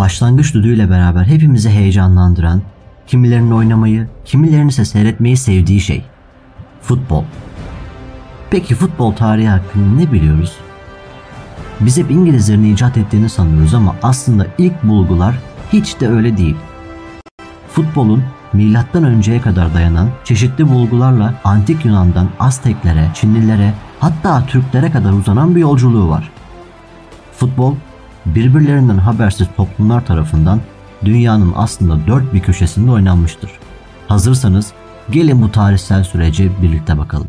Başlangıç düdüğüyle beraber hepimizi heyecanlandıran, kimilerinin oynamayı, kimilerinin ise seyretmeyi sevdiği şey. Futbol. Peki futbol tarihi hakkında ne biliyoruz? Biz hep İngilizlerin icat ettiğini sanıyoruz ama aslında ilk bulgular hiç de öyle değil. Futbolun milattan önceye kadar dayanan çeşitli bulgularla antik Yunan'dan Azteklere, Çinlilere hatta Türklere kadar uzanan bir yolculuğu var. Futbol birbirlerinden habersiz toplumlar tarafından dünyanın aslında dört bir köşesinde oynanmıştır. Hazırsanız gelin bu tarihsel süreci birlikte bakalım.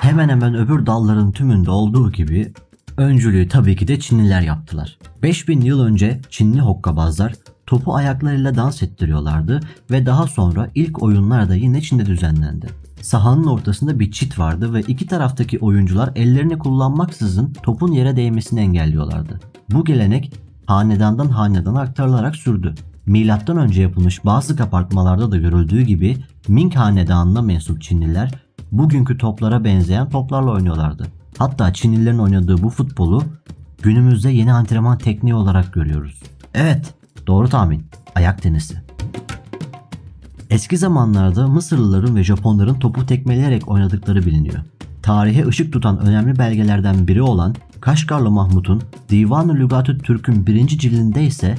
Hemen hemen öbür dalların tümünde olduğu gibi öncülüğü tabii ki de Çinliler yaptılar. 5000 yıl önce Çinli hokkabazlar topu ayaklarıyla dans ettiriyorlardı ve daha sonra ilk oyunlar da yine Çin'de düzenlendi. Sahanın ortasında bir çit vardı ve iki taraftaki oyuncular ellerini kullanmaksızın topun yere değmesini engelliyorlardı. Bu gelenek hanedandan hanedana aktarılarak sürdü. Milattan önce yapılmış bazı kapartmalarda da görüldüğü gibi Ming hanedanına mensup Çinliler bugünkü toplara benzeyen toplarla oynuyorlardı. Hatta Çinlilerin oynadığı bu futbolu günümüzde yeni antrenman tekniği olarak görüyoruz. Evet, doğru tahmin. Ayak tenisi. Eski zamanlarda Mısırlıların ve Japonların topu tekmeleyerek oynadıkları biliniyor. Tarihe ışık tutan önemli belgelerden biri olan Kaşgarlı Mahmut'un Divan-ı Lügatü Türk'ün birinci cildinde ise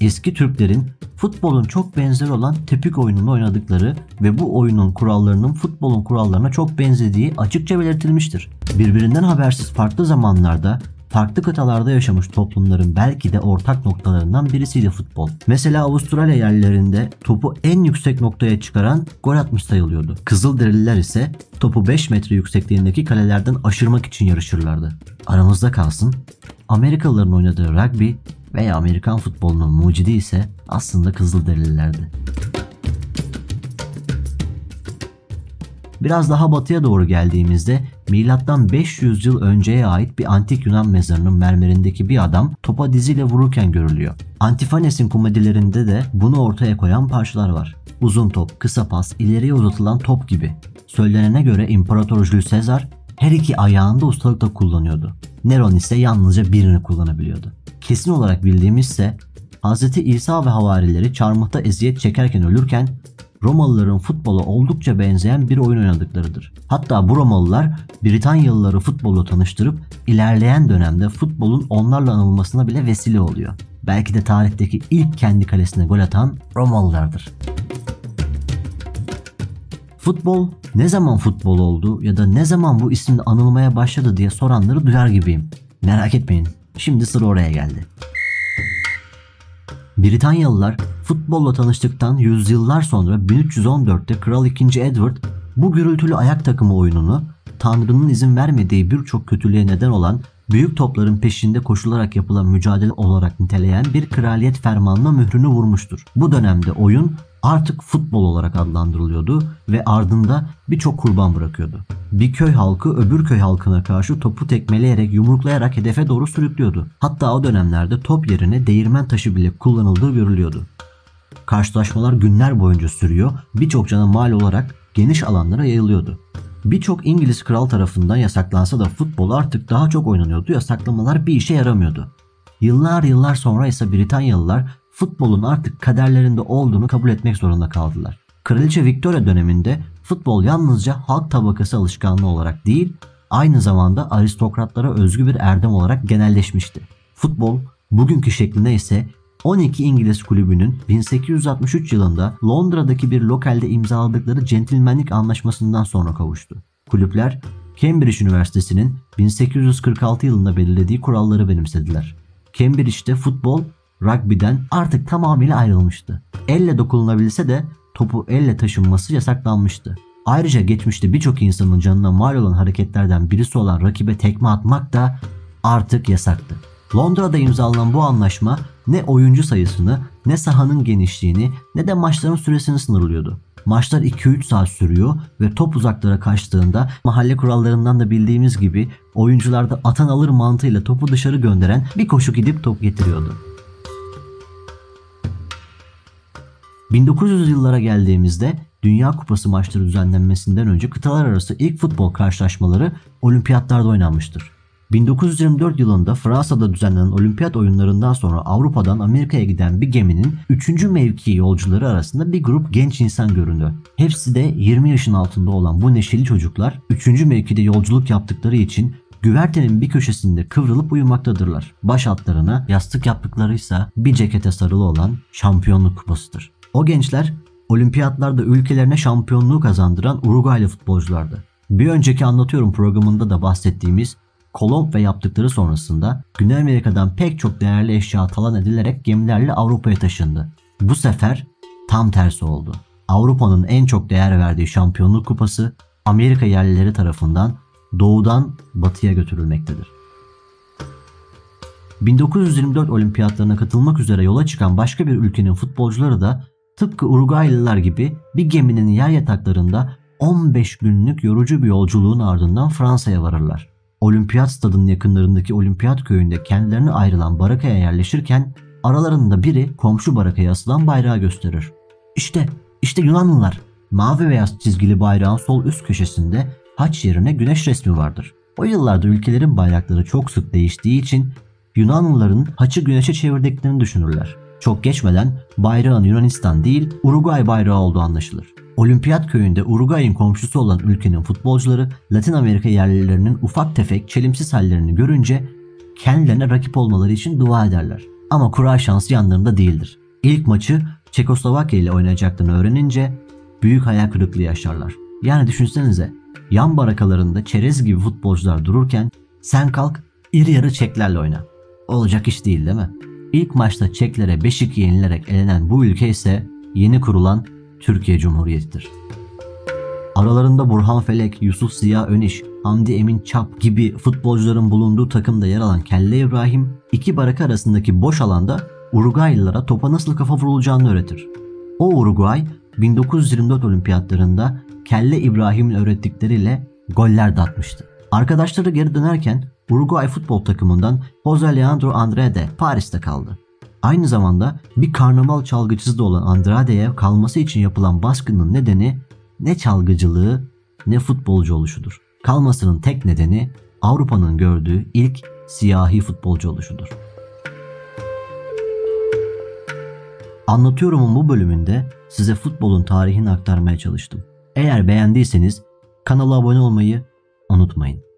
eski Türklerin futbolun çok benzer olan tepik oyununu oynadıkları ve bu oyunun kurallarının futbolun kurallarına çok benzediği açıkça belirtilmiştir. Birbirinden habersiz farklı zamanlarda farklı kıtalarda yaşamış toplumların belki de ortak noktalarından birisiydi futbol. Mesela Avustralya yerlerinde topu en yüksek noktaya çıkaran gol atmış sayılıyordu. Kızılderililer ise topu 5 metre yüksekliğindeki kalelerden aşırmak için yarışırlardı. Aramızda kalsın, Amerikalıların oynadığı rugby veya Amerikan futbolunun mucidi ise aslında Kızılderililerdi. Biraz daha batıya doğru geldiğimizde milattan 500 yıl önceye ait bir antik Yunan mezarının mermerindeki bir adam topa diziyle vururken görülüyor. Antifanes'in komedilerinde de bunu ortaya koyan parçalar var. Uzun top, kısa pas, ileriye uzatılan top gibi. Söylenene göre İmparator Jules Caesar her iki ayağında ustalıkla kullanıyordu. Neron ise yalnızca birini kullanabiliyordu. Kesin olarak bildiğimizse Hz. İsa ve havarileri çarmıhta eziyet çekerken ölürken Romalıların futbola oldukça benzeyen bir oyun oynadıklarıdır. Hatta bu Romalılar Britanyalıları futbolu tanıştırıp ilerleyen dönemde futbolun onlarla anılmasına bile vesile oluyor. Belki de tarihteki ilk kendi kalesine gol atan Romalılardır. Futbol ne zaman futbol oldu ya da ne zaman bu isimle anılmaya başladı diye soranları duyar gibiyim. Merak etmeyin. Şimdi sıra oraya geldi. Britanyalılar futbolla tanıştıktan yüzyıllar sonra 1314'te Kral 2. Edward bu gürültülü ayak takımı oyununu Tanrı'nın izin vermediği birçok kötülüğe neden olan büyük topların peşinde koşularak yapılan mücadele olarak niteleyen bir kraliyet fermanına mührünü vurmuştur. Bu dönemde oyun artık futbol olarak adlandırılıyordu ve ardında birçok kurban bırakıyordu. Bir köy halkı öbür köy halkına karşı topu tekmeleyerek yumruklayarak hedefe doğru sürüklüyordu. Hatta o dönemlerde top yerine değirmen taşı bile kullanıldığı görülüyordu. Karşılaşmalar günler boyunca sürüyor, birçok cana mal olarak geniş alanlara yayılıyordu. Birçok İngiliz kral tarafından yasaklansa da futbol artık daha çok oynanıyordu. Yasaklamalar bir işe yaramıyordu. Yıllar yıllar sonra ise Britanyalılar futbolun artık kaderlerinde olduğunu kabul etmek zorunda kaldılar. Kraliçe Victoria döneminde futbol yalnızca halk tabakası alışkanlığı olarak değil, aynı zamanda aristokratlara özgü bir erdem olarak genelleşmişti. Futbol bugünkü şeklinde ise 12 İngiliz kulübünün 1863 yılında Londra'daki bir lokalde imzaladıkları centilmenlik anlaşmasından sonra kavuştu. Kulüpler Cambridge Üniversitesi'nin 1846 yılında belirlediği kuralları benimsediler. Cambridge'de futbol rugby'den artık tamamıyla ayrılmıştı. Elle dokununabilse de topu elle taşınması yasaklanmıştı. Ayrıca geçmişte birçok insanın canına mal olan hareketlerden birisi olan rakibe tekme atmak da artık yasaktı. Londra'da imzalanan bu anlaşma ne oyuncu sayısını, ne sahanın genişliğini, ne de maçların süresini sınırlıyordu. Maçlar 2-3 saat sürüyor ve top uzaklara kaçtığında mahalle kurallarından da bildiğimiz gibi oyuncular da atan alır mantığıyla topu dışarı gönderen bir koşu gidip top getiriyordu. 1900 yıllara geldiğimizde Dünya Kupası maçları düzenlenmesinden önce kıtalar arası ilk futbol karşılaşmaları olimpiyatlarda oynanmıştır. 1924 yılında Fransa'da düzenlenen olimpiyat oyunlarından sonra Avrupa'dan Amerika'ya giden bir geminin 3. mevki yolcuları arasında bir grup genç insan göründü. Hepsi de 20 yaşın altında olan bu neşeli çocuklar 3. mevkide yolculuk yaptıkları için güvertenin bir köşesinde kıvrılıp uyumaktadırlar. Baş altlarına yastık yaptıklarıysa bir cekete sarılı olan şampiyonluk kupasıdır. O gençler olimpiyatlarda ülkelerine şampiyonluğu kazandıran Uruguaylı futbolculardı. Bir önceki anlatıyorum programında da bahsettiğimiz Kolomb ve yaptıkları sonrasında Güney Amerika'dan pek çok değerli eşya talan edilerek gemilerle Avrupa'ya taşındı. Bu sefer tam tersi oldu. Avrupa'nın en çok değer verdiği şampiyonluk kupası Amerika yerlileri tarafından doğudan batıya götürülmektedir. 1924 olimpiyatlarına katılmak üzere yola çıkan başka bir ülkenin futbolcuları da tıpkı Uruguaylılar gibi bir geminin yer yataklarında 15 günlük yorucu bir yolculuğun ardından Fransa'ya varırlar. Olimpiyat stadının yakınlarındaki olimpiyat köyünde kendilerine ayrılan barakaya yerleşirken aralarında biri komşu barakaya asılan bayrağı gösterir. İşte, işte Yunanlılar. Mavi beyaz çizgili bayrağın sol üst köşesinde haç yerine güneş resmi vardır. O yıllarda ülkelerin bayrakları çok sık değiştiği için Yunanlıların haçı güneşe çevirdiklerini düşünürler. Çok geçmeden bayrağın Yunanistan değil Uruguay bayrağı olduğu anlaşılır. Olimpiyat köyünde Uruguay'ın komşusu olan ülkenin futbolcuları Latin Amerika yerlilerinin ufak tefek çelimsiz hallerini görünce kendilerine rakip olmaları için dua ederler. Ama kura şansı yanlarında değildir. İlk maçı Çekoslovakya ile oynayacaklarını öğrenince büyük hayal kırıklığı yaşarlar. Yani düşünsenize yan barakalarında çerez gibi futbolcular dururken sen kalk iri yarı Çeklerle oyna. Olacak iş değil değil mi? İlk maçta Çeklere 5-2 yenilerek elenen bu ülke ise yeni kurulan Türkiye Cumhuriyeti'dir. Aralarında Burhan Felek, Yusuf Ziya Öniş, Hamdi Emin Çap gibi futbolcuların bulunduğu takımda yer alan Kelle İbrahim, iki baraka arasındaki boş alanda Uruguaylılara topa nasıl kafa vurulacağını öğretir. O Uruguay 1924 olimpiyatlarında Kelle İbrahim'in öğrettikleriyle goller de atmıştı. Arkadaşları geri dönerken Uruguay futbol takımından Jose Leandro Andrade Paris'te kaldı. Aynı zamanda bir karnaval çalgıcısı da olan Andrade'ye kalması için yapılan baskının nedeni ne çalgıcılığı ne futbolcu oluşudur. Kalmasının tek nedeni Avrupa'nın gördüğü ilk siyahi futbolcu oluşudur. Anlatıyorum'un bu bölümünde size futbolun tarihini aktarmaya çalıştım. Eğer beğendiyseniz kanala abone olmayı unutmayın.